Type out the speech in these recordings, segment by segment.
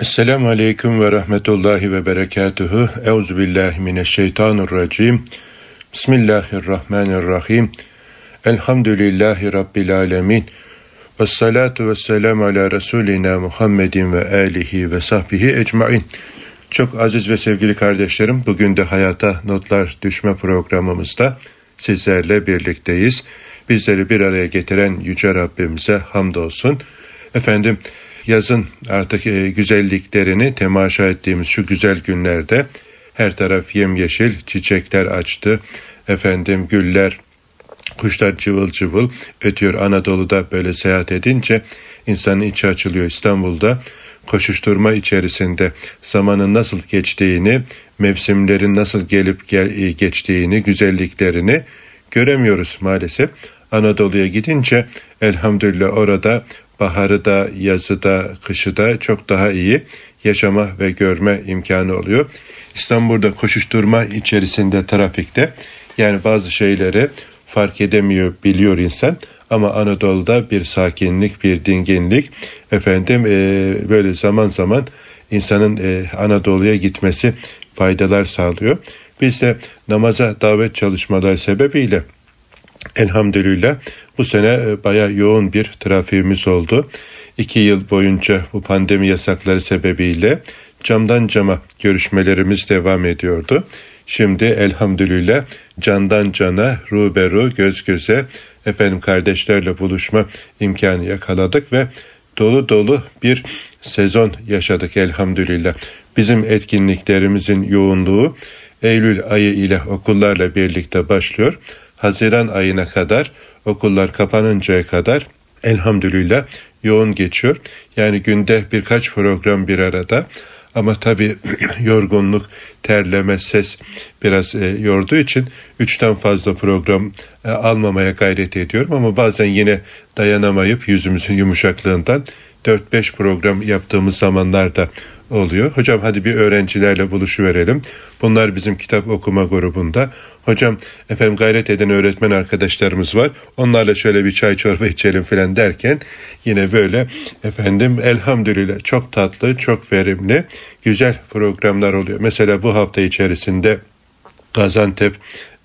Esselamu Aleyküm ve Rahmetullahi ve Berekatuhu. Euzu billahi mineşşeytanirracim. Bismillahirrahmanirrahim. Elhamdülillahi Rabbil alemin. Ve salatu ve selamu ala Resulina Muhammedin ve alihi ve sahbihi ecmain. Çok aziz ve sevgili kardeşlerim, bugün de Hayata Notlar Düşme programımızda sizlerle birlikteyiz. Bizleri bir araya getiren Yüce Rabbimize hamdolsun. Efendim, yazın artık e, güzelliklerini temaşa ettiğimiz şu güzel günlerde her taraf yemyeşil, çiçekler açtı. Efendim güller, kuşlar cıvıl cıvıl ötüyor. Anadolu'da böyle seyahat edince insanın içi açılıyor İstanbul'da. Koşuşturma içerisinde zamanın nasıl geçtiğini, mevsimlerin nasıl gelip gel e, geçtiğini, güzelliklerini göremiyoruz maalesef. Anadolu'ya gidince elhamdülillah orada baharı da, yazı da, kışı da çok daha iyi yaşama ve görme imkanı oluyor. İstanbul'da koşuşturma içerisinde trafikte yani bazı şeyleri fark edemiyor, biliyor insan. Ama Anadolu'da bir sakinlik, bir dinginlik, efendim e, böyle zaman zaman insanın e, Anadolu'ya gitmesi faydalar sağlıyor. Biz de namaza davet çalışmalar sebebiyle elhamdülillah bu sene e, baya yoğun bir trafiğimiz oldu. İki yıl boyunca bu pandemi yasakları sebebiyle camdan cama görüşmelerimiz devam ediyordu. Şimdi elhamdülillah candan cana, ruberu, göz göze efendim kardeşlerle buluşma imkanı yakaladık ve dolu dolu bir sezon yaşadık elhamdülillah. Bizim etkinliklerimizin yoğunluğu Eylül ayı ile okullarla birlikte başlıyor. Haziran ayına kadar okullar kapanıncaya kadar elhamdülillah yoğun geçiyor. Yani günde birkaç program bir arada ama tabii yorgunluk, terleme, ses biraz e, yorduğu için üçten fazla program e, almamaya gayret ediyorum. Ama bazen yine dayanamayıp yüzümüzün yumuşaklığından 4-5 program yaptığımız zamanlarda oluyor. Hocam hadi bir öğrencilerle buluşu verelim. Bunlar bizim kitap okuma grubunda. Hocam efendim gayret eden öğretmen arkadaşlarımız var. Onlarla şöyle bir çay çorba içelim filan derken yine böyle efendim elhamdülillah çok tatlı, çok verimli, güzel programlar oluyor. Mesela bu hafta içerisinde Gaziantep,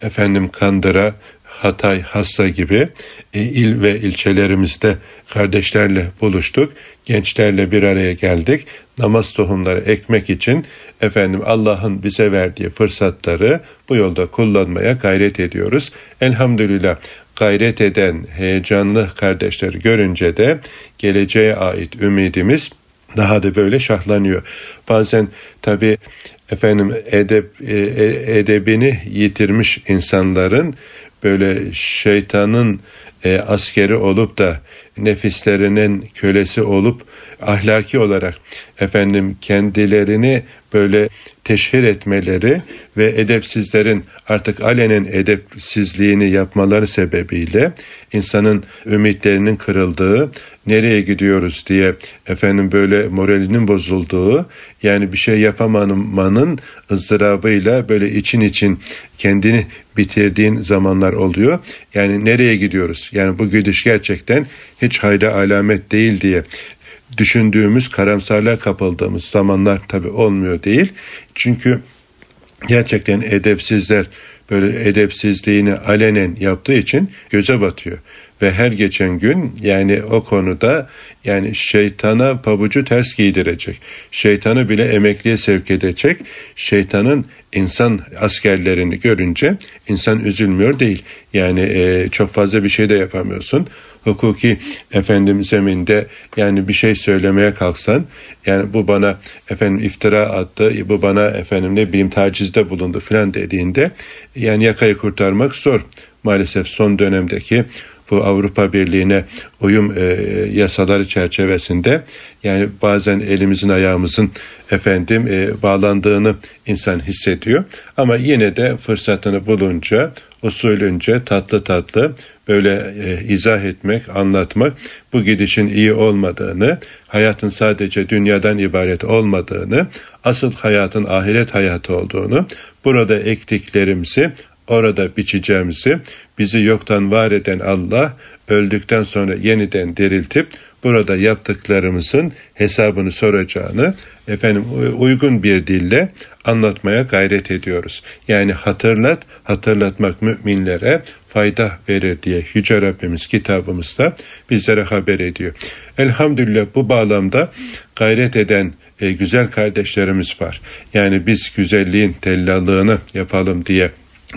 efendim Kandıra, Hatay, Hassa gibi e, il ve ilçelerimizde kardeşlerle buluştuk. Gençlerle bir araya geldik. Namaz tohumları ekmek için efendim Allah'ın bize verdiği fırsatları bu yolda kullanmaya gayret ediyoruz. Elhamdülillah gayret eden heyecanlı kardeşleri görünce de geleceğe ait ümidimiz daha da böyle şahlanıyor. Bazen tabi efendim edep e, e, edebini yitirmiş insanların böyle şeytanın e, askeri olup da nefislerinin kölesi olup ahlaki olarak efendim kendilerini böyle teşhir etmeleri ve edepsizlerin artık alenen edepsizliğini yapmaları sebebiyle insanın ümitlerinin kırıldığı, nereye gidiyoruz diye efendim böyle moralinin bozulduğu, yani bir şey yapamamanın ızdırabıyla böyle için için kendini bitirdiğin zamanlar oluyor. Yani nereye gidiyoruz? Yani bu gidiş gerçekten hiç hayra alamet değil diye düşündüğümüz, karamsarlığa kapıldığımız zamanlar tabi olmuyor değil. Çünkü gerçekten edepsizler böyle edepsizliğini alenen yaptığı için göze batıyor. Ve her geçen gün yani o konuda yani şeytana pabucu ters giydirecek. Şeytanı bile emekliye sevk edecek. Şeytanın insan askerlerini görünce insan üzülmüyor değil. Yani e, çok fazla bir şey de yapamıyorsun hukuki efendim zeminde yani bir şey söylemeye kalksan yani bu bana efendim iftira attı, bu bana efendim ne bileyim tacizde bulundu filan dediğinde yani yakayı kurtarmak zor. Maalesef son dönemdeki bu Avrupa Birliği'ne uyum e, yasaları çerçevesinde yani bazen elimizin ayağımızın efendim e, bağlandığını insan hissediyor. Ama yine de fırsatını bulunca usulünce tatlı tatlı böyle e, izah etmek, anlatmak bu gidişin iyi olmadığını, hayatın sadece dünyadan ibaret olmadığını, asıl hayatın ahiret hayatı olduğunu, burada ektiklerimizi orada biçeceğimizi bizi yoktan var eden Allah öldükten sonra yeniden diriltip burada yaptıklarımızın hesabını soracağını efendim uygun bir dille anlatmaya gayret ediyoruz. Yani hatırlat, hatırlatmak müminlere fayda verir diye Yüce Rabbimiz kitabımızda bizlere haber ediyor. Elhamdülillah bu bağlamda gayret eden e, güzel kardeşlerimiz var. Yani biz güzelliğin tellallığını yapalım diye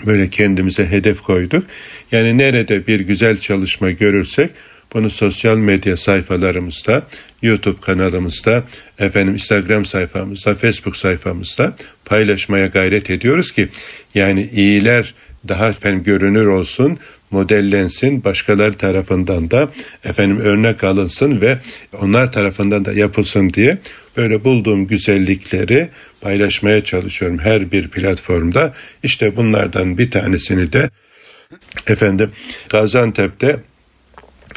böyle kendimize hedef koyduk. Yani nerede bir güzel çalışma görürsek bunu sosyal medya sayfalarımızda, YouTube kanalımızda, efendim Instagram sayfamızda, Facebook sayfamızda paylaşmaya gayret ediyoruz ki yani iyiler daha efendim görünür olsun, modellensin, başkaları tarafından da efendim örnek alınsın ve onlar tarafından da yapılsın diye böyle bulduğum güzellikleri paylaşmaya çalışıyorum her bir platformda. İşte bunlardan bir tanesini de efendim Gaziantep'te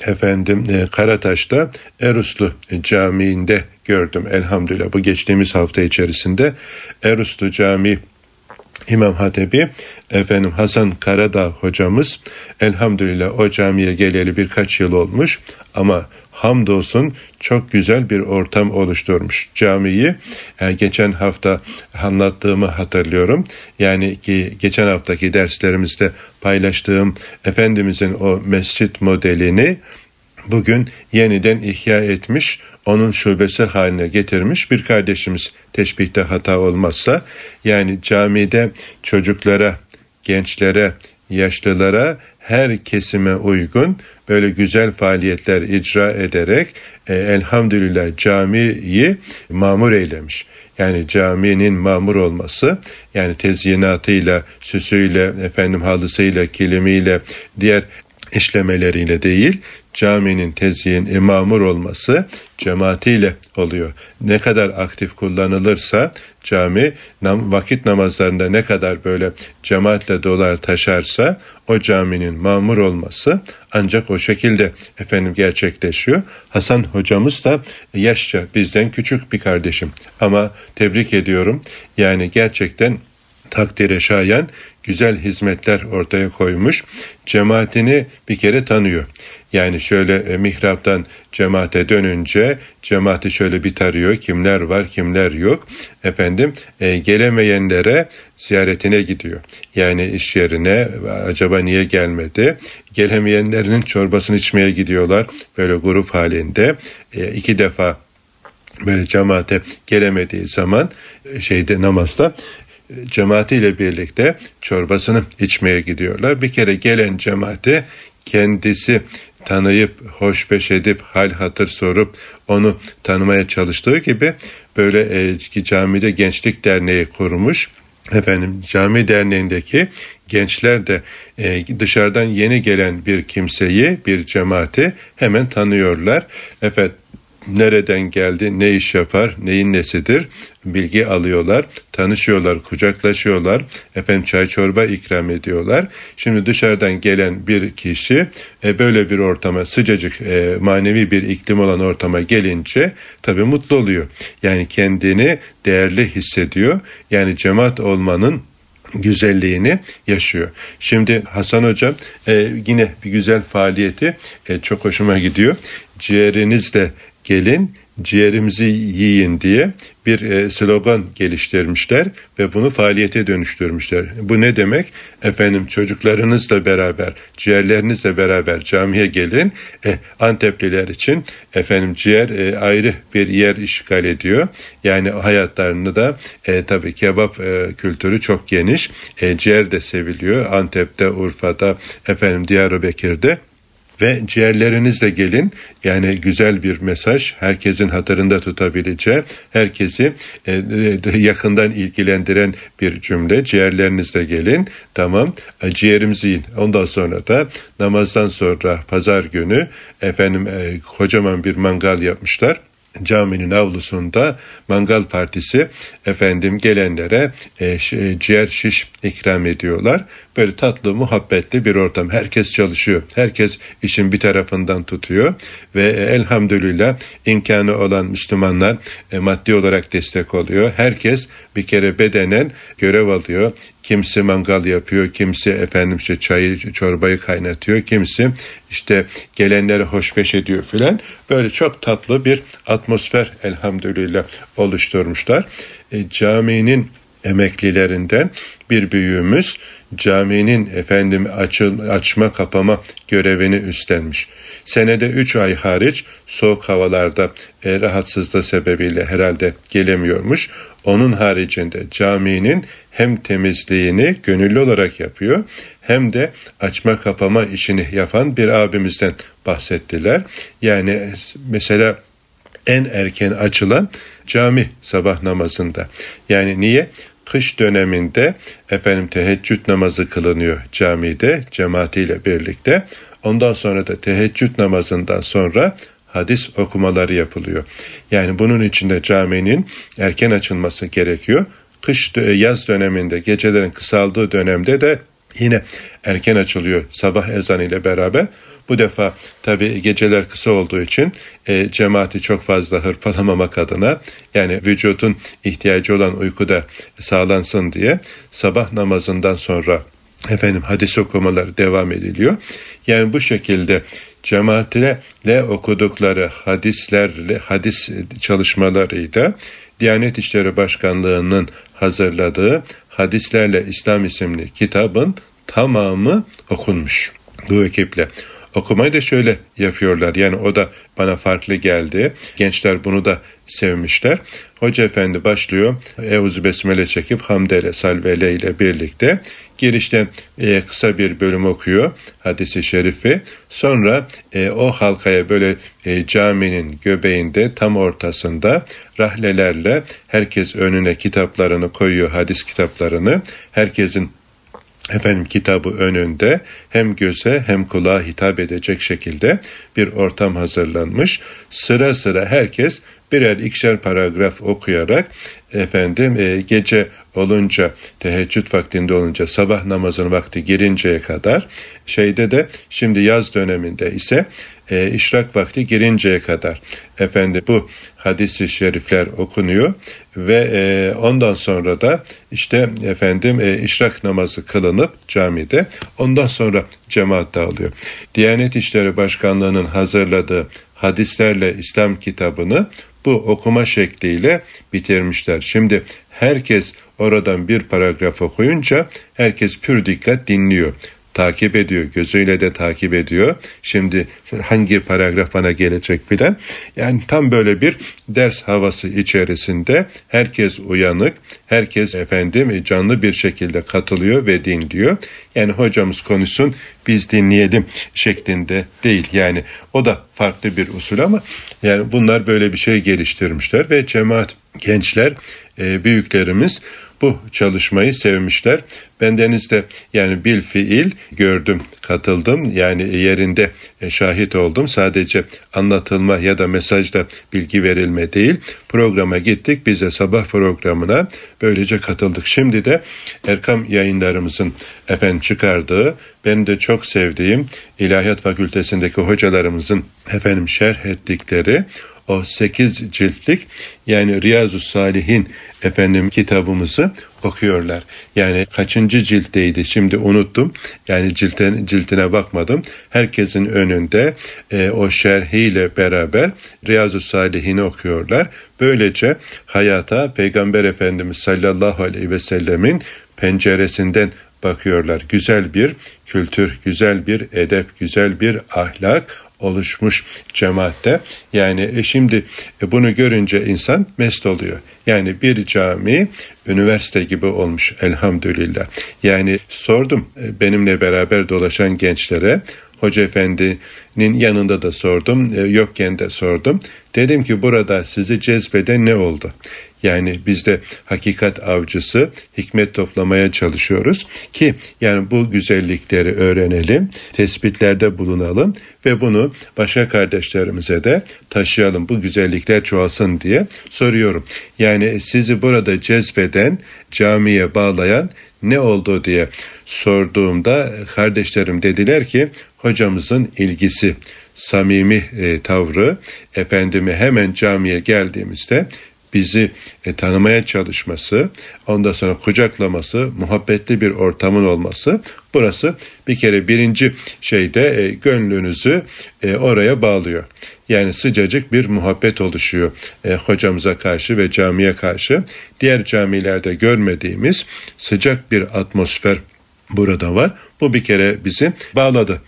efendim e, Karataş'ta Eruslu Camii'nde gördüm elhamdülillah bu geçtiğimiz hafta içerisinde Eruslu Camii İmam Hatebi efendim Hasan Karadağ hocamız elhamdülillah o camiye geleli birkaç yıl olmuş ama hamdolsun çok güzel bir ortam oluşturmuş camiyi. Yani geçen hafta anlattığımı hatırlıyorum. Yani ki geçen haftaki derslerimizde paylaştığım Efendimizin o mescit modelini bugün yeniden ihya etmiş, onun şubesi haline getirmiş bir kardeşimiz teşbihte hata olmazsa yani camide çocuklara, gençlere, yaşlılara her kesime uygun böyle güzel faaliyetler icra ederek e, elhamdülillah camiyi mamur eylemiş. Yani caminin mamur olması yani tezyinatıyla, süsüyle, efendim halısıyla, kilimiyle, diğer işlemeleriyle değil, caminin tezyin imamur olması cemaatiyle oluyor. Ne kadar aktif kullanılırsa cami nam, vakit namazlarında ne kadar böyle cemaatle dolar taşarsa o caminin mamur olması ancak o şekilde efendim gerçekleşiyor. Hasan hocamız da yaşça bizden küçük bir kardeşim ama tebrik ediyorum. Yani gerçekten takdire şayan güzel hizmetler ortaya koymuş. Cemaatini bir kere tanıyor. Yani şöyle e, mihraptan cemaate dönünce cemaati şöyle bir tarıyor. Kimler var kimler yok. Efendim e, gelemeyenlere ziyaretine gidiyor. Yani iş yerine acaba niye gelmedi? Gelemeyenlerinin çorbasını içmeye gidiyorlar. Böyle grup halinde e, iki defa böyle cemaate gelemediği zaman e, şeyde namazda cemaatiyle birlikte çorbasını içmeye gidiyorlar. Bir kere gelen cemaate kendisi tanıyıp, hoşbeş edip, hal hatır sorup onu tanımaya çalıştığı gibi böyle e, camide gençlik derneği kurmuş. Efendim cami derneğindeki gençler de e, dışarıdan yeni gelen bir kimseyi, bir cemaati hemen tanıyorlar. Efendim nereden geldi, ne iş yapar, neyin nesidir bilgi alıyorlar, tanışıyorlar, kucaklaşıyorlar, efendim çay çorba ikram ediyorlar. Şimdi dışarıdan gelen bir kişi e, böyle bir ortama sıcacık e, manevi bir iklim olan ortama gelince tabii mutlu oluyor. Yani kendini değerli hissediyor. Yani cemaat olmanın güzelliğini yaşıyor. Şimdi Hasan Hoca e, yine bir güzel faaliyeti e, çok hoşuma gidiyor. Ciğerinizle gelin ciğerimizi yiyin diye bir e, slogan geliştirmişler ve bunu faaliyete dönüştürmüşler. Bu ne demek? Efendim çocuklarınızla beraber, ciğerlerinizle beraber camiye gelin. E, Antepliler için efendim ciğer e, ayrı bir yer işgal ediyor. Yani hayatlarını da e, tabii kebap e, kültürü çok geniş. E, ciğer de seviliyor. Antep'te, Urfa'da, efendim Diyarbakır'da ve ciğerlerinizle gelin. Yani güzel bir mesaj, herkesin hatırında tutabileceği, herkesi e, e, yakından ilgilendiren bir cümle. Ciğerlerinizle gelin. Tamam. E, ciğerimizi yiyin. Ondan sonra da namazdan sonra pazar günü efendim kocaman bir mangal yapmışlar caminin avlusunda mangal partisi efendim gelenlere e, ciğer şiş ikram ediyorlar. Böyle tatlı muhabbetli bir ortam. Herkes çalışıyor. Herkes işin bir tarafından tutuyor ve e, elhamdülillah imkanı olan Müslümanlar e, maddi olarak destek oluyor. Herkes bir kere bedenen görev alıyor. Kimisi mangal yapıyor, kimisi efendim işte çayı, çorbayı kaynatıyor, kimisi işte gelenleri hoşbeş ediyor filan. Böyle çok tatlı bir atmosfer elhamdülillah oluşturmuşlar. E, caminin emeklilerinden bir büyüğümüz caminin efendim açıl, açma kapama görevini üstlenmiş. Senede 3 ay hariç soğuk havalarda e, rahatsızlığı sebebiyle herhalde gelemiyormuş. Onun haricinde caminin hem temizliğini gönüllü olarak yapıyor hem de açma kapama işini yapan bir abimizden bahsettiler. Yani mesela en erken açılan cami sabah namazında. Yani niye? Kış döneminde efendim teheccüd namazı kılınıyor camide cemaatiyle birlikte. Ondan sonra da teheccüd namazından sonra hadis okumaları yapılıyor. Yani bunun içinde caminin erken açılması gerekiyor. Kış yaz döneminde gecelerin kısaldığı dönemde de yine erken açılıyor sabah ezanı ile beraber. Bu defa tabi geceler kısa olduğu için e, cemaati çok fazla hırpalamamak adına yani vücudun ihtiyacı olan uykuda sağlansın diye sabah namazından sonra efendim hadis okumaları devam ediliyor. Yani bu şekilde cemaatle okudukları hadislerle hadis çalışmalarıyla Diyanet İşleri Başkanlığı'nın hazırladığı Hadislerle İslam isimli kitabın tamamı okunmuş bu ekiple. Okumayı da şöyle yapıyorlar. Yani o da bana farklı geldi. Gençler bunu da sevmişler. Hoca efendi başlıyor. Eûzü Besmele çekip Hamdele, Salvele ile birlikte girişte e, kısa bir bölüm okuyor hadisi şerifi. Sonra e, o halkaya böyle e, caminin göbeğinde tam ortasında rahlelerle herkes önüne kitaplarını koyuyor hadis kitaplarını. Herkesin efendim kitabı önünde hem göze hem kulağa hitap edecek şekilde bir ortam hazırlanmış. Sıra sıra herkes birer ikişer paragraf okuyarak efendim e, gece olunca teheccüd vaktinde olunca sabah namazın vakti girinceye kadar şeyde de şimdi yaz döneminde ise e, işrak vakti girinceye kadar efendi bu hadisi şerifler okunuyor ve e, ondan sonra da işte efendim e, işrak namazı kılınıp camide ondan sonra cemaat dağılıyor. Diyanet İşleri Başkanlığı'nın hazırladığı hadislerle İslam kitabını bu okuma şekliyle bitirmişler. Şimdi herkes oradan bir paragraf okuyunca herkes pür dikkat dinliyor takip ediyor. Gözüyle de takip ediyor. Şimdi hangi paragraf bana gelecek filan. Yani tam böyle bir ders havası içerisinde herkes uyanık, herkes efendim canlı bir şekilde katılıyor ve dinliyor. Yani hocamız konuşsun biz dinleyelim şeklinde değil. Yani o da farklı bir usul ama yani bunlar böyle bir şey geliştirmişler ve cemaat gençler e, büyüklerimiz bu çalışmayı sevmişler. Bendeniz de yani bil fiil gördüm, katıldım. Yani yerinde e, şahit oldum. Sadece anlatılma ya da mesajda bilgi verilme değil. Programa gittik. Bize sabah programına böylece katıldık. Şimdi de Erkam yayınlarımızın efendim çıkardığı, benim de çok sevdiğim İlahiyat Fakültesindeki hocalarımızın efendim şerh ettikleri o sekiz ciltlik yani Riyazu Salihin efendim kitabımızı okuyorlar. Yani kaçıncı ciltteydi şimdi unuttum. Yani cilten, ciltine bakmadım. Herkesin önünde e, o şerhiyle beraber Riyazu Salihin'i okuyorlar. Böylece hayata Peygamber Efendimiz sallallahu aleyhi ve sellemin penceresinden bakıyorlar. Güzel bir kültür, güzel bir edep, güzel bir ahlak oluşmuş cemaatte. Yani e, şimdi e, bunu görünce insan mest oluyor. Yani bir cami üniversite gibi olmuş elhamdülillah. Yani sordum e, benimle beraber dolaşan gençlere Hoca Efendi'nin yanında da sordum, yokken de sordum. Dedim ki burada sizi cezbeden ne oldu? Yani biz de hakikat avcısı hikmet toplamaya çalışıyoruz ki yani bu güzellikleri öğrenelim, tespitlerde bulunalım ve bunu başka kardeşlerimize de taşıyalım. Bu güzellikler çoğalsın diye soruyorum. Yani sizi burada cezbeden, camiye bağlayan ne oldu diye sorduğumda kardeşlerim dediler ki hocamızın ilgisi, samimi e, tavrı, efendimi hemen camiye geldiğimizde bizi e, tanımaya çalışması, ondan sonra kucaklaması, muhabbetli bir ortamın olması. Burası bir kere birinci şeyde e, gönlünüzü e, oraya bağlıyor. Yani sıcacık bir muhabbet oluşuyor e, hocamıza karşı ve camiye karşı. Diğer camilerde görmediğimiz sıcak bir atmosfer burada var. Bu bir kere bizi bağladı.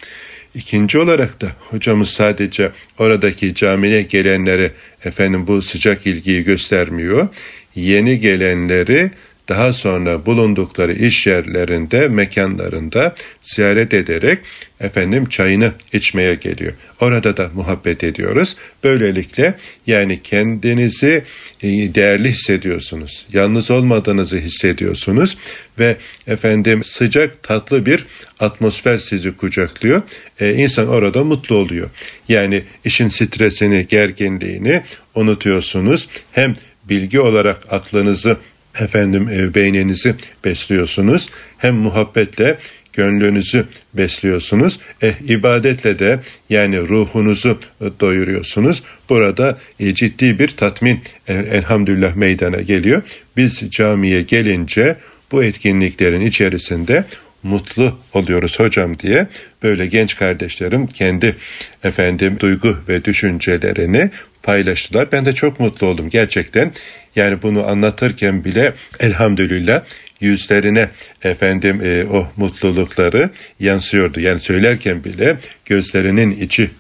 İkinci olarak da hocamız sadece oradaki camiye gelenleri efendim bu sıcak ilgiyi göstermiyor. Yeni gelenleri daha sonra bulundukları iş yerlerinde, mekanlarında ziyaret ederek efendim çayını içmeye geliyor. Orada da muhabbet ediyoruz. Böylelikle yani kendinizi e, değerli hissediyorsunuz. Yalnız olmadığınızı hissediyorsunuz ve efendim sıcak tatlı bir atmosfer sizi kucaklıyor. Ee, insan orada mutlu oluyor. Yani işin stresini, gerginliğini unutuyorsunuz. Hem bilgi olarak aklınızı efendim e, beyninizi besliyorsunuz. Hem muhabbetle gönlünüzü besliyorsunuz. Eh, ibadetle de yani ruhunuzu doyuruyorsunuz. Burada e, ciddi bir tatmin e, elhamdülillah meydana geliyor. Biz camiye gelince bu etkinliklerin içerisinde mutlu oluyoruz hocam diye böyle genç kardeşlerim kendi efendim duygu ve düşüncelerini paylaştılar. Ben de çok mutlu oldum gerçekten. Yani bunu anlatırken bile elhamdülillah yüzlerine efendim e, o mutlulukları yansıyordu. Yani söylerken bile gözlerinin içi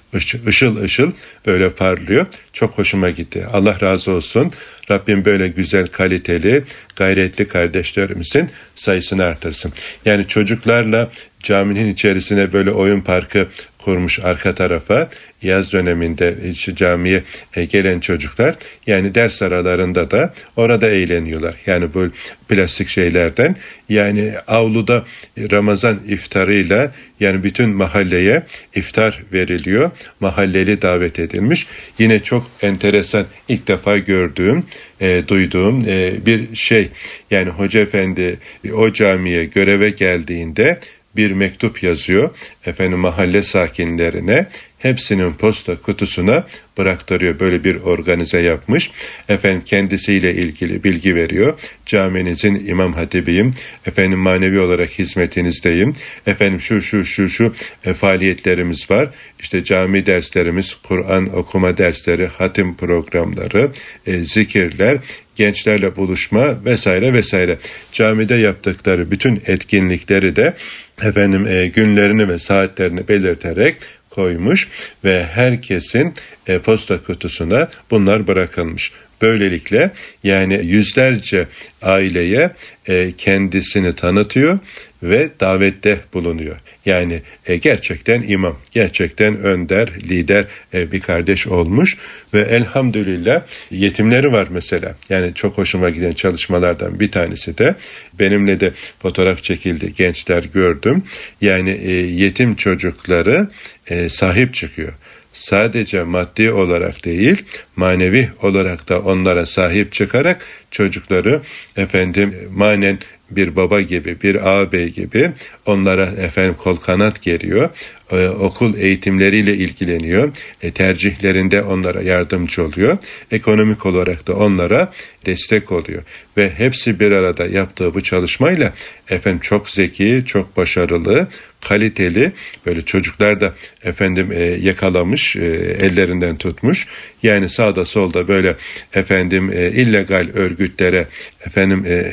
ışıl ışıl böyle parlıyor. Çok hoşuma gitti. Allah razı olsun. Rabbim böyle güzel, kaliteli, gayretli kardeşlerimizin sayısını artırsın. Yani çocuklarla caminin içerisine böyle oyun parkı kurmuş arka tarafa yaz döneminde işte camiye e, gelen çocuklar yani ders aralarında da orada eğleniyorlar. Yani bu plastik şeylerden yani avluda Ramazan iftarıyla yani bütün mahalleye iftar veriliyor. Mahalleli davet edilmiş. Yine çok enteresan ilk defa gördüğüm, e, duyduğum e, bir şey. Yani Hoca Efendi o camiye göreve geldiğinde bir mektup yazıyor efendim mahalle sakinlerine hepsinin posta kutusuna bıraktırıyor. Böyle bir organize yapmış. Efendim kendisiyle ilgili bilgi veriyor. Caminizin imam hatibiyim. Efendim manevi olarak hizmetinizdeyim. Efendim şu şu şu şu e, faaliyetlerimiz var. İşte cami derslerimiz, Kur'an okuma dersleri, hatim programları, e, zikirler, gençlerle buluşma vesaire vesaire. Camide yaptıkları bütün etkinlikleri de efendim e, günlerini ve saatlerini belirterek koymuş ve herkesin e, posta kutusuna bunlar bırakılmış. Böylelikle yani yüzlerce aileye e, kendisini tanıtıyor ve davette bulunuyor. Yani e, gerçekten imam, gerçekten önder, lider e, bir kardeş olmuş ve elhamdülillah yetimleri var mesela. Yani çok hoşuma giden çalışmalardan bir tanesi de benimle de fotoğraf çekildi, gençler gördüm. Yani e, yetim çocukları e, sahip çıkıyor sadece maddi olarak değil manevi olarak da onlara sahip çıkarak çocukları efendim manen bir baba gibi, bir ağabey gibi onlara efendim kol kanat geriyor. Ee, okul eğitimleriyle ilgileniyor. E, tercihlerinde onlara yardımcı oluyor. Ekonomik olarak da onlara destek oluyor. Ve hepsi bir arada yaptığı bu çalışmayla efendim çok zeki, çok başarılı, kaliteli böyle çocuklar da efendim e, yakalamış, e, ellerinden tutmuş. Yani sağda solda böyle efendim e, illegal örgütlere efendim e,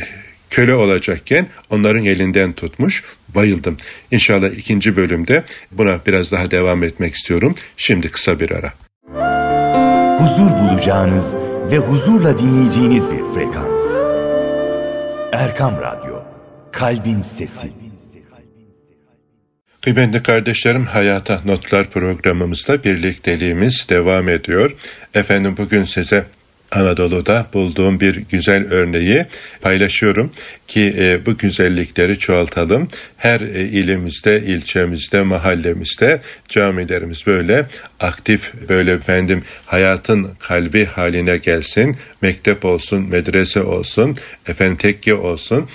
köle olacakken onların elinden tutmuş. Bayıldım. İnşallah ikinci bölümde buna biraz daha devam etmek istiyorum. Şimdi kısa bir ara. Huzur bulacağınız ve huzurla dinleyeceğiniz bir frekans. Erkam Radyo, Kalbin Sesi. Kıymetli kardeşlerim Hayata Notlar programımızda birlikteliğimiz devam ediyor. Efendim bugün size Anadolu'da bulduğum bir güzel örneği paylaşıyorum ki e, bu güzellikleri çoğaltalım. Her e, ilimizde, ilçemizde, mahallemizde camilerimiz böyle aktif, böyle efendim hayatın kalbi haline gelsin. Mektep olsun, medrese olsun, efendim tekke olsun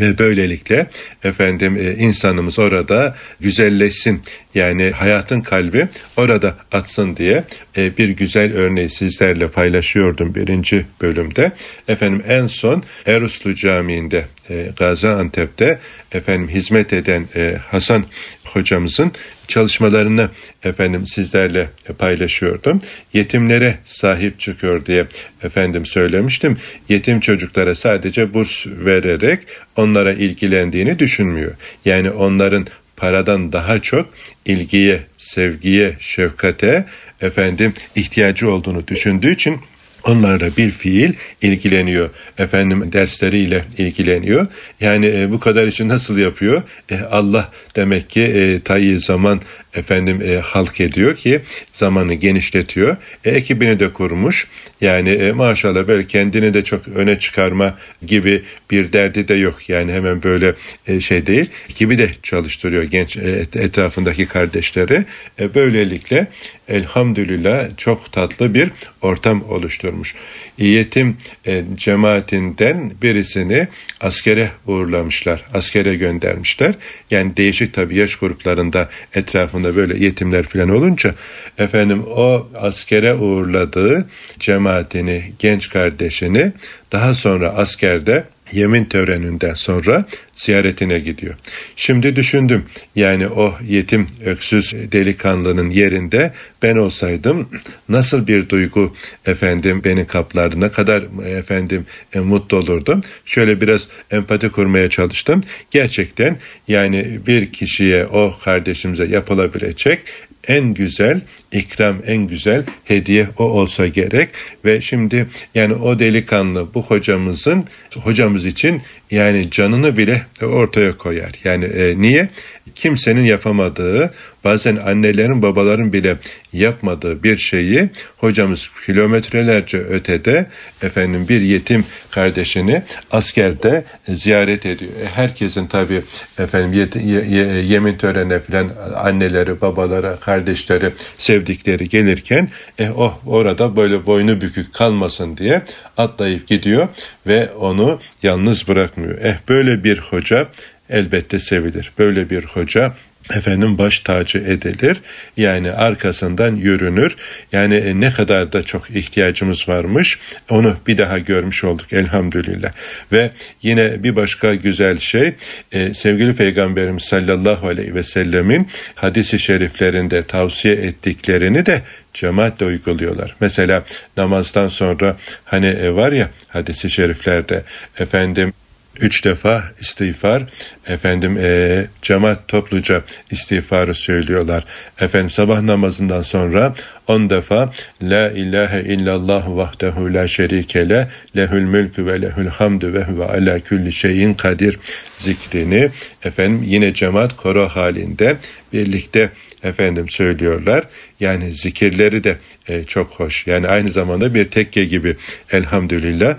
ve böylelikle efendim e, insanımız orada güzelleşsin yani hayatın kalbi orada atsın diye e, bir güzel örneği sizlerle paylaşıyordum birinci bölümde. Efendim en son Eruslu Camii'nde e, Gaziantep'te efendim hizmet eden Hasan hocamızın çalışmalarını efendim sizlerle paylaşıyordum. Yetimlere sahip çıkıyor diye efendim söylemiştim. Yetim çocuklara sadece burs vererek onlara ilgilendiğini düşünmüyor. Yani onların paradan daha çok ilgiye, sevgiye, şefkate efendim ihtiyacı olduğunu düşündüğü için Onlarla bir fiil ilgileniyor. Efendim dersleriyle ilgileniyor. Yani e, bu kadar işi nasıl yapıyor? E, Allah demek ki e, tayyi zaman efendim e, halk ediyor ki zamanı genişletiyor. E, ekibini de kurmuş. Yani e, maşallah böyle kendini de çok öne çıkarma gibi bir derdi de yok. Yani hemen böyle e, şey değil. Ekibi de çalıştırıyor genç e, etrafındaki kardeşleri. E, böylelikle elhamdülillah çok tatlı bir ortam oluşturmuş. Yetim e, cemaatinden birisini askere uğurlamışlar. Askere göndermişler. Yani değişik tabii yaş gruplarında etrafında böyle yetimler falan olunca efendim o askere uğurladığı cemaatini, genç kardeşini daha sonra askerde yemin töreninden sonra ziyaretine gidiyor. Şimdi düşündüm yani o yetim öksüz delikanlının yerinde ben olsaydım nasıl bir duygu efendim beni kaplardı ne kadar efendim e, mutlu olurdum. Şöyle biraz empati kurmaya çalıştım. Gerçekten yani bir kişiye o kardeşimize yapılabilecek en güzel ikram, en güzel hediye o olsa gerek. Ve şimdi yani o delikanlı bu hocamızın hocamız için yani canını bile ortaya koyar. Yani e, niye? Kimsenin yapamadığı, bazen annelerin babaların bile yapmadığı bir şeyi hocamız kilometrelerce ötede efendim bir yetim kardeşini askerde ziyaret ediyor. E, herkesin tabi efendim yet, ye, ye, yemin törenine filan anneleri, babaları, kardeşleri, sevdikleri gelirken e, oh orada böyle boynu bükük kalmasın diye atlayıp gidiyor ve onu yalnız bırakmıyor. Eh böyle bir hoca elbette sevilir. Böyle bir hoca efendim baş tacı edilir. Yani arkasından yürünür. Yani e, ne kadar da çok ihtiyacımız varmış. Onu bir daha görmüş olduk elhamdülillah. Ve yine bir başka güzel şey e, sevgili Peygamberimiz sallallahu aleyhi ve sellemin hadisi şeriflerinde tavsiye ettiklerini de cemaatle uyguluyorlar. Mesela namazdan sonra hani e, var ya hadisi şeriflerde efendim üç defa istiğfar efendim e, cemaat topluca istiğfarı söylüyorlar. Efendim sabah namazından sonra on defa La ilahe illallah vahdehu la şerike le lehül mülkü ve lehül hamdü ve huve ala külli şeyin kadir zikrini efendim yine cemaat koro halinde birlikte efendim söylüyorlar. Yani zikirleri de e, çok hoş. Yani aynı zamanda bir tekke gibi elhamdülillah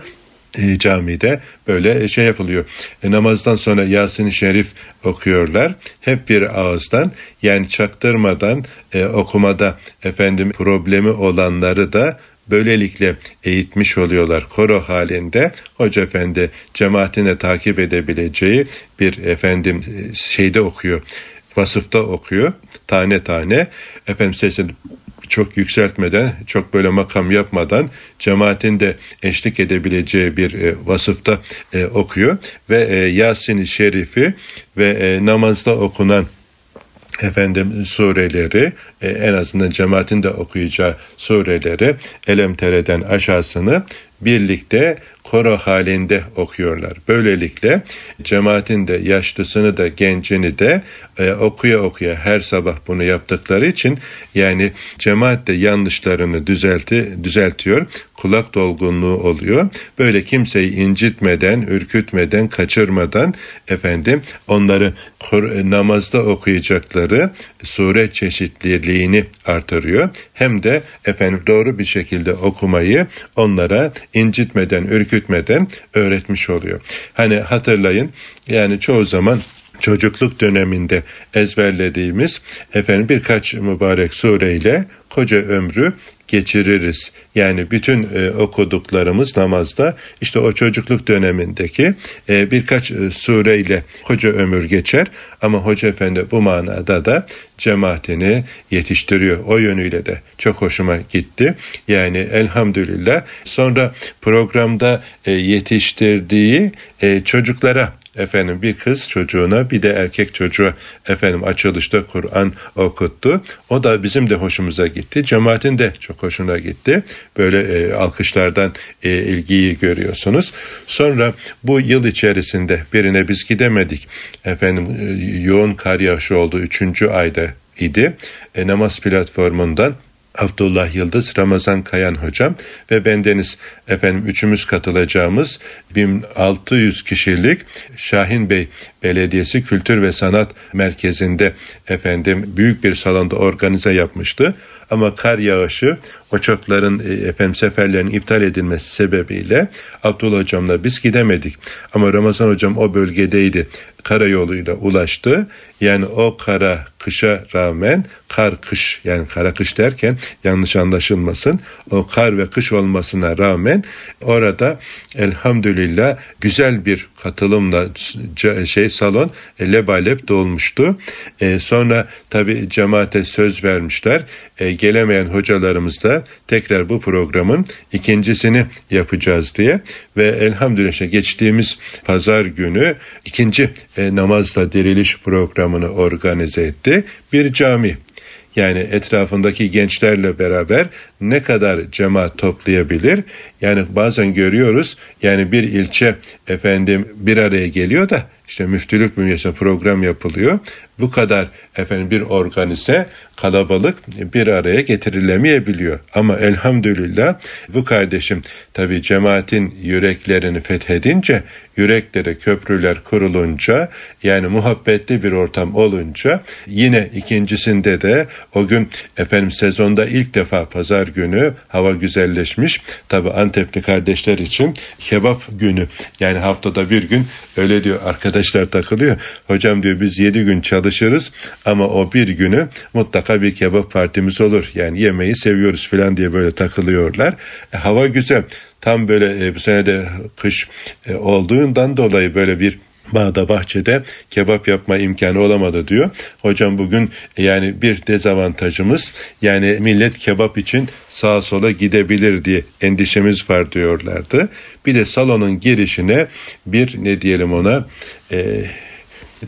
e, camide böyle şey yapılıyor. E, namazdan sonra Yasin-i Şerif okuyorlar. Hep bir ağızdan yani çaktırmadan e, okumada efendim problemi olanları da böylelikle eğitmiş oluyorlar koro halinde hoca efendi cemaatine takip edebileceği bir efendim e, şeyde okuyor vasıfta okuyor tane tane efendim sesini çok yükseltmeden, çok böyle makam yapmadan cemaatin de eşlik edebileceği bir e, vasıfta e, okuyor. Ve e, Yasin-i Şerif'i ve e, namazda okunan efendim sureleri e, en azından cemaatin de okuyacağı sureleri Elemtere'den aşağısını birlikte koro halinde okuyorlar. Böylelikle cemaatin de yaşlısını da gencini de e, okuya okuya her sabah bunu yaptıkları için yani cemaat de yanlışlarını düzelti, düzeltiyor. Kulak dolgunluğu oluyor. Böyle kimseyi incitmeden, ürkütmeden, kaçırmadan efendim onları namazda okuyacakları sure çeşitliliğini artırıyor. Hem de efendim doğru bir şekilde okumayı onlara incitmeden, ürkütmeden öğretmiş oluyor. Hani hatırlayın yani çoğu zaman çocukluk döneminde ezberlediğimiz efendim birkaç mübarek sureyle koca ömrü geçiririz. Yani bütün e, okuduklarımız namazda işte o çocukluk dönemindeki e, birkaç e, sureyle koca ömür geçer ama Hoca Efendi bu manada da cemaatini yetiştiriyor. O yönüyle de çok hoşuma gitti. Yani elhamdülillah sonra programda e, yetiştirdiği e, çocuklara efendim bir kız çocuğuna bir de erkek çocuğa efendim açılışta Kur'an okuttu. O da bizim de hoşumuza gitti. Cemaatin de çok hoşuna gitti. Böyle e, alkışlardan e, ilgiyi görüyorsunuz. Sonra bu yıl içerisinde birine biz gidemedik. Efendim e, yoğun kar yağışı oldu. Üçüncü ayda idi. E, namaz platformundan Abdullah Yıldız, Ramazan Kayan hocam ve bendeniz efendim üçümüz katılacağımız 1600 kişilik Şahin Bey Belediyesi Kültür ve Sanat Merkezi'nde efendim büyük bir salonda organize yapmıştı. Ama kar yağışı uçakların e, efendim seferlerin iptal edilmesi sebebiyle Abdullah hocamla biz gidemedik. Ama Ramazan hocam o bölgedeydi. Karayoluyla ulaştı. Yani o kara kışa rağmen kar kış yani kara kış derken yanlış anlaşılmasın. O kar ve kış olmasına rağmen orada elhamdülillah güzel bir katılımla şey salon lebalep dolmuştu. E, sonra tabi cemaate söz vermişler. E, gelemeyen hocalarımız da tekrar bu programın ikincisini yapacağız diye ve elhamdülillah geçtiğimiz pazar günü ikinci e, namazla diriliş programını organize etti. Bir cami yani etrafındaki gençlerle beraber ne kadar cemaat toplayabilir? Yani bazen görüyoruz yani bir ilçe efendim bir araya geliyor da işte müftülük bünyesinde program yapılıyor. Bu kadar efendim bir organize kalabalık bir araya getirilemeyebiliyor. Ama elhamdülillah bu kardeşim tabi cemaatin yüreklerini fethedince, yüreklere köprüler kurulunca yani muhabbetli bir ortam olunca yine ikincisinde de o gün efendim sezonda ilk defa pazar günü hava güzelleşmiş. Tabi Antepli kardeşler için kebap günü yani haftada bir gün öyle diyor arkadaşlar takılıyor. Hocam diyor biz yedi gün çalışırız ama o bir günü mutlaka bir kebap partimiz olur. Yani yemeği seviyoruz falan diye böyle takılıyorlar. E, hava güzel. Tam böyle e, bu sene de kış e, olduğundan dolayı böyle bir bağda bahçede kebap yapma imkanı olamadı diyor. Hocam bugün yani bir dezavantajımız yani millet kebap için sağa sola gidebilir diye endişemiz var diyorlardı. Bir de salonun girişine bir ne diyelim ona e,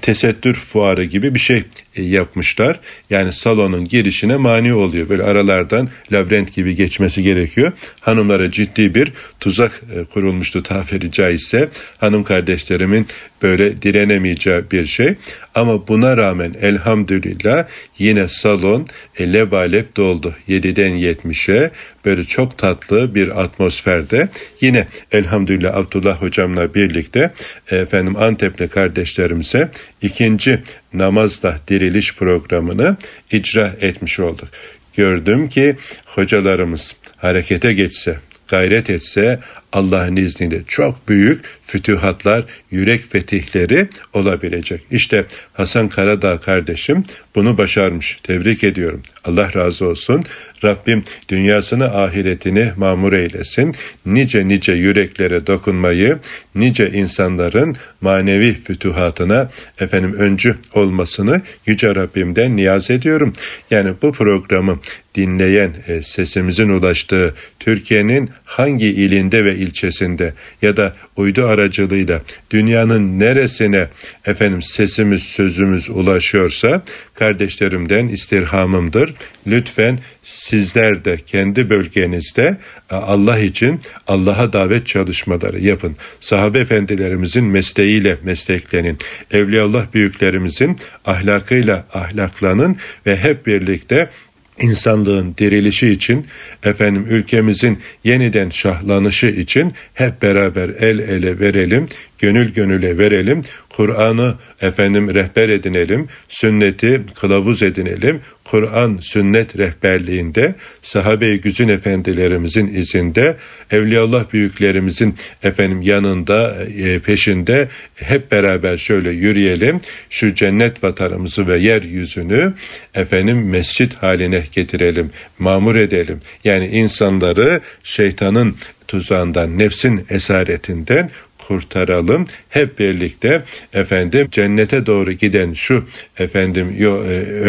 tesettür fuarı gibi bir şey e, yapmışlar. Yani salonun girişine mani oluyor. Böyle aralardan labirent gibi geçmesi gerekiyor. Hanımlara ciddi bir tuzak e, kurulmuştu tabiri caizse. Hanım kardeşlerimin böyle direnemeyeceği bir şey. Ama buna rağmen elhamdülillah yine salon e, lebalep doldu. 7'den 70'e böyle çok tatlı bir atmosferde yine elhamdülillah Abdullah hocamla birlikte efendim Antepli kardeşlerimize ikinci namazla diriliş programını icra etmiş olduk. Gördüm ki hocalarımız harekete geçse, gayret etse Allah'ın izniyle çok büyük fütühatlar, yürek fetihleri olabilecek. İşte Hasan Karadağ kardeşim bunu başarmış. Tebrik ediyorum. Allah razı olsun. Rabbim dünyasını ahiretini mamur eylesin. Nice nice yüreklere dokunmayı, nice insanların manevi fütuhatına efendim öncü olmasını yüce Rabbimden niyaz ediyorum. Yani bu programı dinleyen, e, sesimizin ulaştığı Türkiye'nin hangi ilinde ve ilçesinde ya da uydu aracılığıyla dünyanın neresine efendim sesimiz sözümüz ulaşıyorsa kardeşlerimden istirhamımdır. Lütfen sizler de kendi bölgenizde e, Allah için Allah'a davet çalışmaları yapın. Sahabe efendilerimizin mesleğiyle mesleklenin. Evliyaullah büyüklerimizin ahlakıyla ahlaklanın ve hep birlikte insanlığın dirilişi için, efendim ülkemizin yeniden şahlanışı için hep beraber el ele verelim, gönül gönüle verelim. Kur'an'ı efendim rehber edinelim, sünneti kılavuz edinelim. Kur'an sünnet rehberliğinde sahabe-i güzün efendilerimizin izinde evliyaullah büyüklerimizin efendim yanında e, peşinde hep beraber şöyle yürüyelim. Şu cennet vatanımızı ve yeryüzünü efendim mescit haline getirelim, mamur edelim. Yani insanları şeytanın tuzağından, nefsin esaretinden kurtaralım. Hep birlikte efendim cennete doğru giden şu efendim e,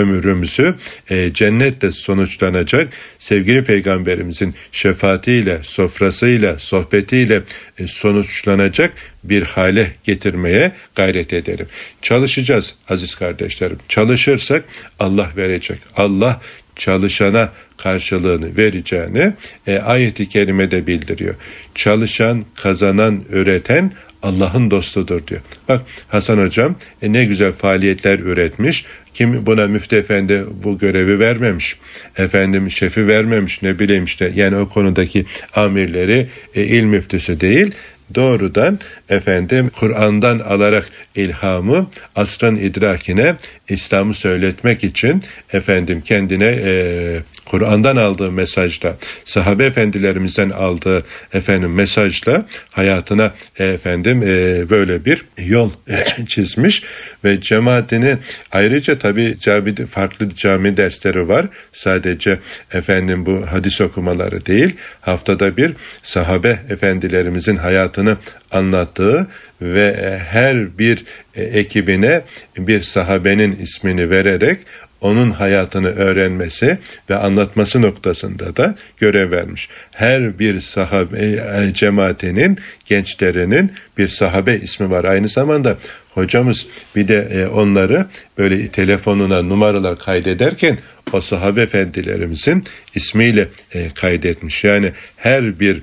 ömrümüzü e, cennetle sonuçlanacak sevgili peygamberimizin şefaatiyle, sofrasıyla, sohbetiyle e, sonuçlanacak bir hale getirmeye gayret edelim. Çalışacağız aziz kardeşlerim. Çalışırsak Allah verecek. Allah çalışana karşılığını vereceğini e, ayeti kerimede bildiriyor. Çalışan, kazanan, üreten Allah'ın dostudur diyor. Bak Hasan hocam e, ne güzel faaliyetler üretmiş. Kim buna müftü efendi bu görevi vermemiş. Efendim şefi vermemiş ne bileyim işte. Yani o konudaki amirleri e, il müftüsü değil doğrudan efendim Kur'an'dan alarak ilhamı asrın idrakine İslam'ı söyletmek için efendim kendine e, Kur'an'dan aldığı mesajla, sahabe efendilerimizden aldığı efendim mesajla hayatına efendim e, böyle bir yol çizmiş ve cemaatini ayrıca tabi cami, farklı cami dersleri var. Sadece efendim bu hadis okumaları değil, haftada bir sahabe efendilerimizin hayatını anlattığı ve her bir ekibine bir sahabenin ismini vererek onun hayatını öğrenmesi ve anlatması noktasında da görev vermiş. Her bir sahabe e, cemaatinin gençlerinin bir sahabe ismi var. Aynı zamanda hocamız bir de e, onları böyle telefonuna numaralar kaydederken o sahabe efendilerimizin ismiyle e, kaydetmiş. Yani her bir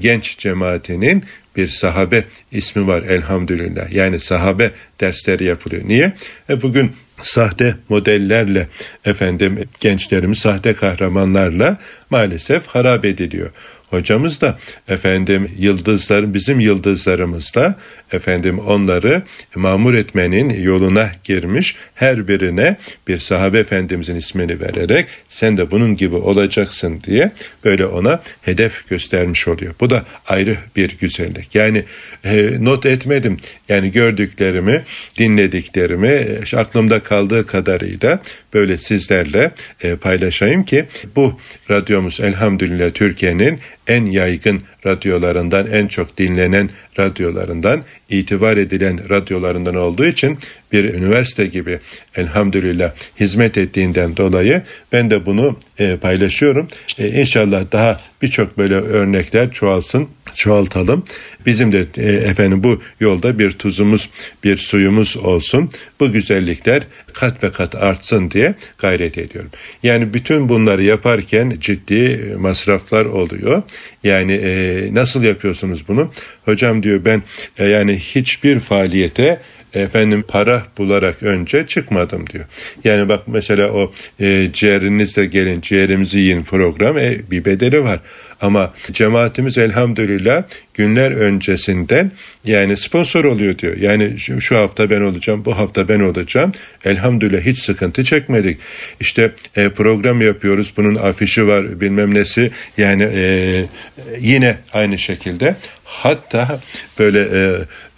genç cemaatinin bir sahabe ismi var elhamdülillah. Yani sahabe dersleri yapılıyor. Niye? E bugün sahte modellerle efendim gençlerimiz sahte kahramanlarla maalesef harap ediliyor. Hocamız da efendim yıldızlar bizim yıldızlarımızla efendim onları mamur etmenin yoluna girmiş. Her birine bir sahabe efendimizin ismini vererek sen de bunun gibi olacaksın diye böyle ona hedef göstermiş oluyor. Bu da ayrı bir güzellik. Yani e, not etmedim. Yani gördüklerimi, dinlediklerimi aklımda kaldığı kadarıyla böyle sizlerle e, paylaşayım ki bu radyomuz elhamdülillah Türkiye'nin en yaygın radyolarından, en çok dinlenen radyolarından, itibar edilen radyolarından olduğu için bir üniversite gibi elhamdülillah hizmet ettiğinden dolayı ben de bunu e, paylaşıyorum. E, inşallah daha birçok böyle örnekler çoğalsın, çoğaltalım. Bizim de e, efendim bu yolda bir tuzumuz, bir suyumuz olsun. Bu güzellikler kat ve kat artsın diye gayret ediyorum. Yani bütün bunları yaparken ciddi masraflar oluyor. Yani e, nasıl yapıyorsunuz bunu? Hocam diyor ben e, yani hiçbir faaliyete efendim para bularak önce çıkmadım diyor. Yani bak mesela o e, ciğerinizle gelin ciğerimizi yiyin program e, bir bedeli var. Ama cemaatimiz elhamdülillah günler öncesinden yani sponsor oluyor diyor. Yani şu, hafta ben olacağım, bu hafta ben olacağım. Elhamdülillah hiç sıkıntı çekmedik. İşte e, program yapıyoruz, bunun afişi var, bilmem nesi. Yani e, yine aynı şekilde Hatta böyle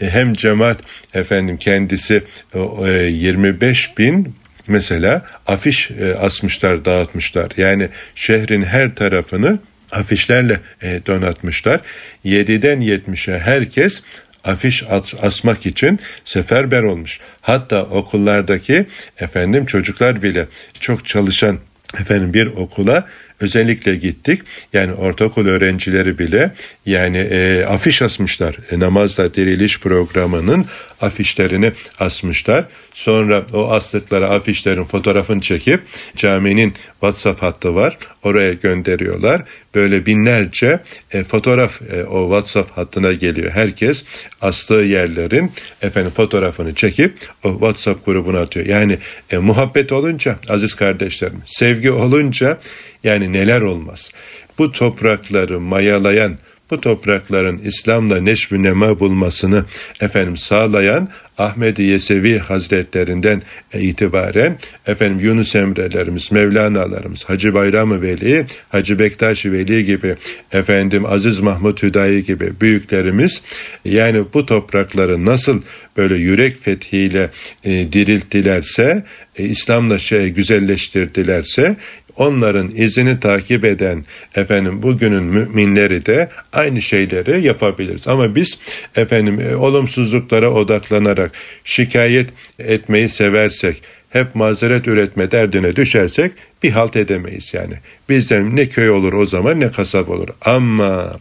e, hem cemaat efendim kendisi e, 25 bin mesela afiş e, asmışlar, dağıtmışlar. Yani şehrin her tarafını afişlerle e, donatmışlar. 7'den 70'e herkes afiş asmak için seferber olmuş. Hatta okullardaki efendim çocuklar bile çok çalışan efendim bir okula özellikle gittik. Yani ortaokul öğrencileri bile yani e, afiş asmışlar. E, namazla diriliş programının afişlerini asmışlar. Sonra o astıkları afişlerin fotoğrafını çekip caminin WhatsApp hattı var. Oraya gönderiyorlar. Böyle binlerce e, fotoğraf e, o WhatsApp hattına geliyor. Herkes astığı yerlerin efendim fotoğrafını çekip o WhatsApp grubuna atıyor. Yani e, muhabbet olunca aziz kardeşlerim, sevgi olunca yani neler olmaz. Bu toprakları mayalayan bu toprakların İslam'la neşvü nema bulmasını efendim sağlayan Ahmed Yesevi Hazretlerinden itibaren efendim Yunus Emre'lerimiz, Mevlana'larımız, Hacı Bayram Veli, Hacı Bektaş Veli gibi efendim Aziz Mahmut Hüdayi gibi büyüklerimiz yani bu toprakları nasıl böyle yürek fethiyle e, dirilttilerse, e, İslam'la şey güzelleştirdilerse onların izini takip eden efendim bugünün müminleri de aynı şeyleri yapabiliriz. Ama biz efendim e, olumsuzluklara odaklanarak şikayet etmeyi seversek, hep mazeret üretme derdine düşersek bir halt edemeyiz yani. Bizden ne köy olur o zaman ne kasap olur. Ama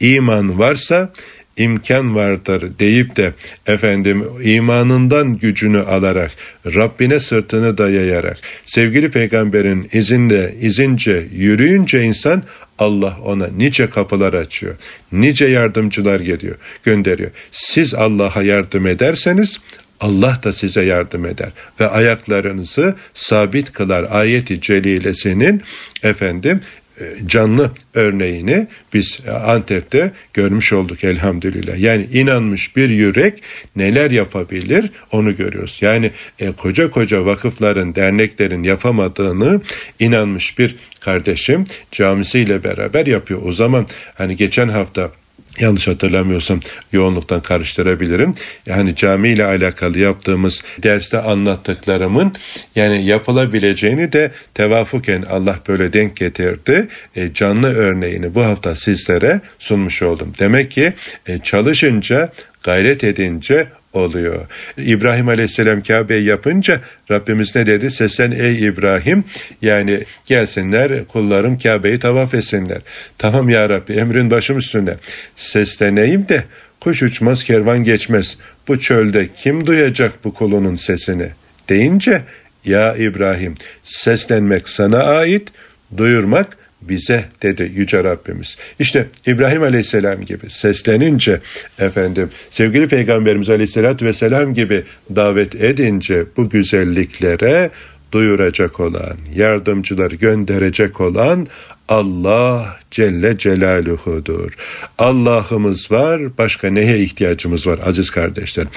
iman varsa imkan vardır deyip de efendim imanından gücünü alarak Rabbine sırtını dayayarak sevgili peygamberin izinde izince yürüyünce insan Allah ona nice kapılar açıyor. Nice yardımcılar geliyor, gönderiyor. Siz Allah'a yardım ederseniz Allah da size yardım eder ve ayaklarınızı sabit kılar ayeti celilesinin efendim canlı örneğini biz Antep'te görmüş olduk elhamdülillah. Yani inanmış bir yürek neler yapabilir onu görüyoruz. Yani e, koca koca vakıfların, derneklerin yapamadığını inanmış bir kardeşim camisiyle beraber yapıyor. O zaman hani geçen hafta yanlış hatırlamıyorsam yoğunluktan karıştırabilirim. Yani cami ile alakalı yaptığımız derste anlattıklarımın yani yapılabileceğini de tevafuken Allah böyle denk getirdi. E, canlı örneğini bu hafta sizlere sunmuş oldum. Demek ki e, çalışınca gayret edince oluyor. İbrahim Aleyhisselam Kabe'yi yapınca Rabbimiz ne dedi? Seslen ey İbrahim yani gelsinler kullarım Kabe'yi tavaf etsinler. Tamam ya Rabbi emrin başım üstünde. Sesleneyim de kuş uçmaz kervan geçmez. Bu çölde kim duyacak bu kulunun sesini? Deyince ya İbrahim seslenmek sana ait, duyurmak bize dedi Yüce Rabbimiz. İşte İbrahim Aleyhisselam gibi seslenince efendim sevgili Peygamberimiz Aleyhisselatü Vesselam gibi davet edince bu güzelliklere duyuracak olan, yardımcılar gönderecek olan Allah Celle Celaluhu'dur. Allah'ımız var, başka neye ihtiyacımız var aziz kardeşlerim?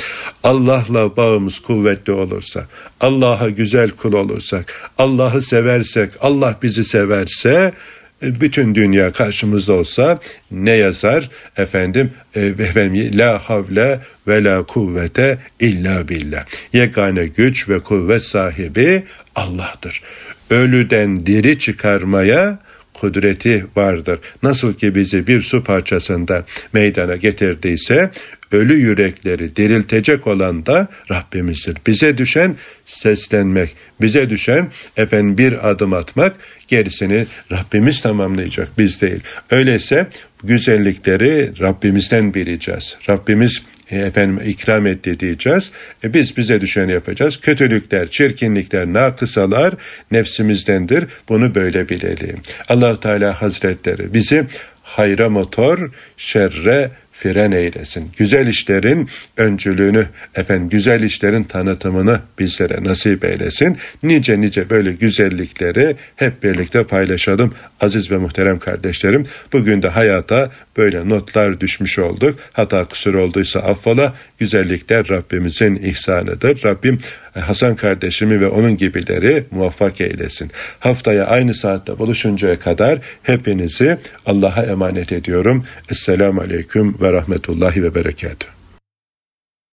Allah'la bağımız kuvvetli olursa, Allah'a güzel kul olursak, Allah'ı seversek, Allah bizi severse, bütün dünya karşımızda olsa ne yazar? Efendim, e, efendim la havle ve la kuvvete illa billah. Yegane güç ve kuvvet sahibi Allah'tır. Ölüden diri çıkarmaya kudreti vardır. Nasıl ki bizi bir su parçasında meydana getirdiyse ölü yürekleri diriltecek olan da Rabbimizdir. Bize düşen seslenmek, bize düşen efendim bir adım atmak, gerisini Rabbimiz tamamlayacak, biz değil. Öyleyse güzellikleri Rabbimizden bileceğiz. Rabbimiz efendim ikram etti diyeceğiz. E biz bize düşeni yapacağız. Kötülükler, çirkinlikler, nakısalar nefsimizdendir. Bunu böyle bilelim. allah Teala Hazretleri bizi hayra motor, şerre fren eylesin. Güzel işlerin öncülüğünü, efendim güzel işlerin tanıtımını bizlere nasip eylesin. Nice nice böyle güzellikleri hep birlikte paylaşalım. Aziz ve muhterem kardeşlerim, bugün de hayata böyle notlar düşmüş olduk. Hata kusur olduysa affola. Güzellikler Rabbimizin ihsanıdır. Rabbim Hasan kardeşimi ve onun gibileri muvaffak eylesin. Haftaya aynı saatte buluşuncaya kadar hepinizi Allah'a emanet ediyorum. Esselamu Aleyküm ve Rahmetullahi ve Berekatuhu.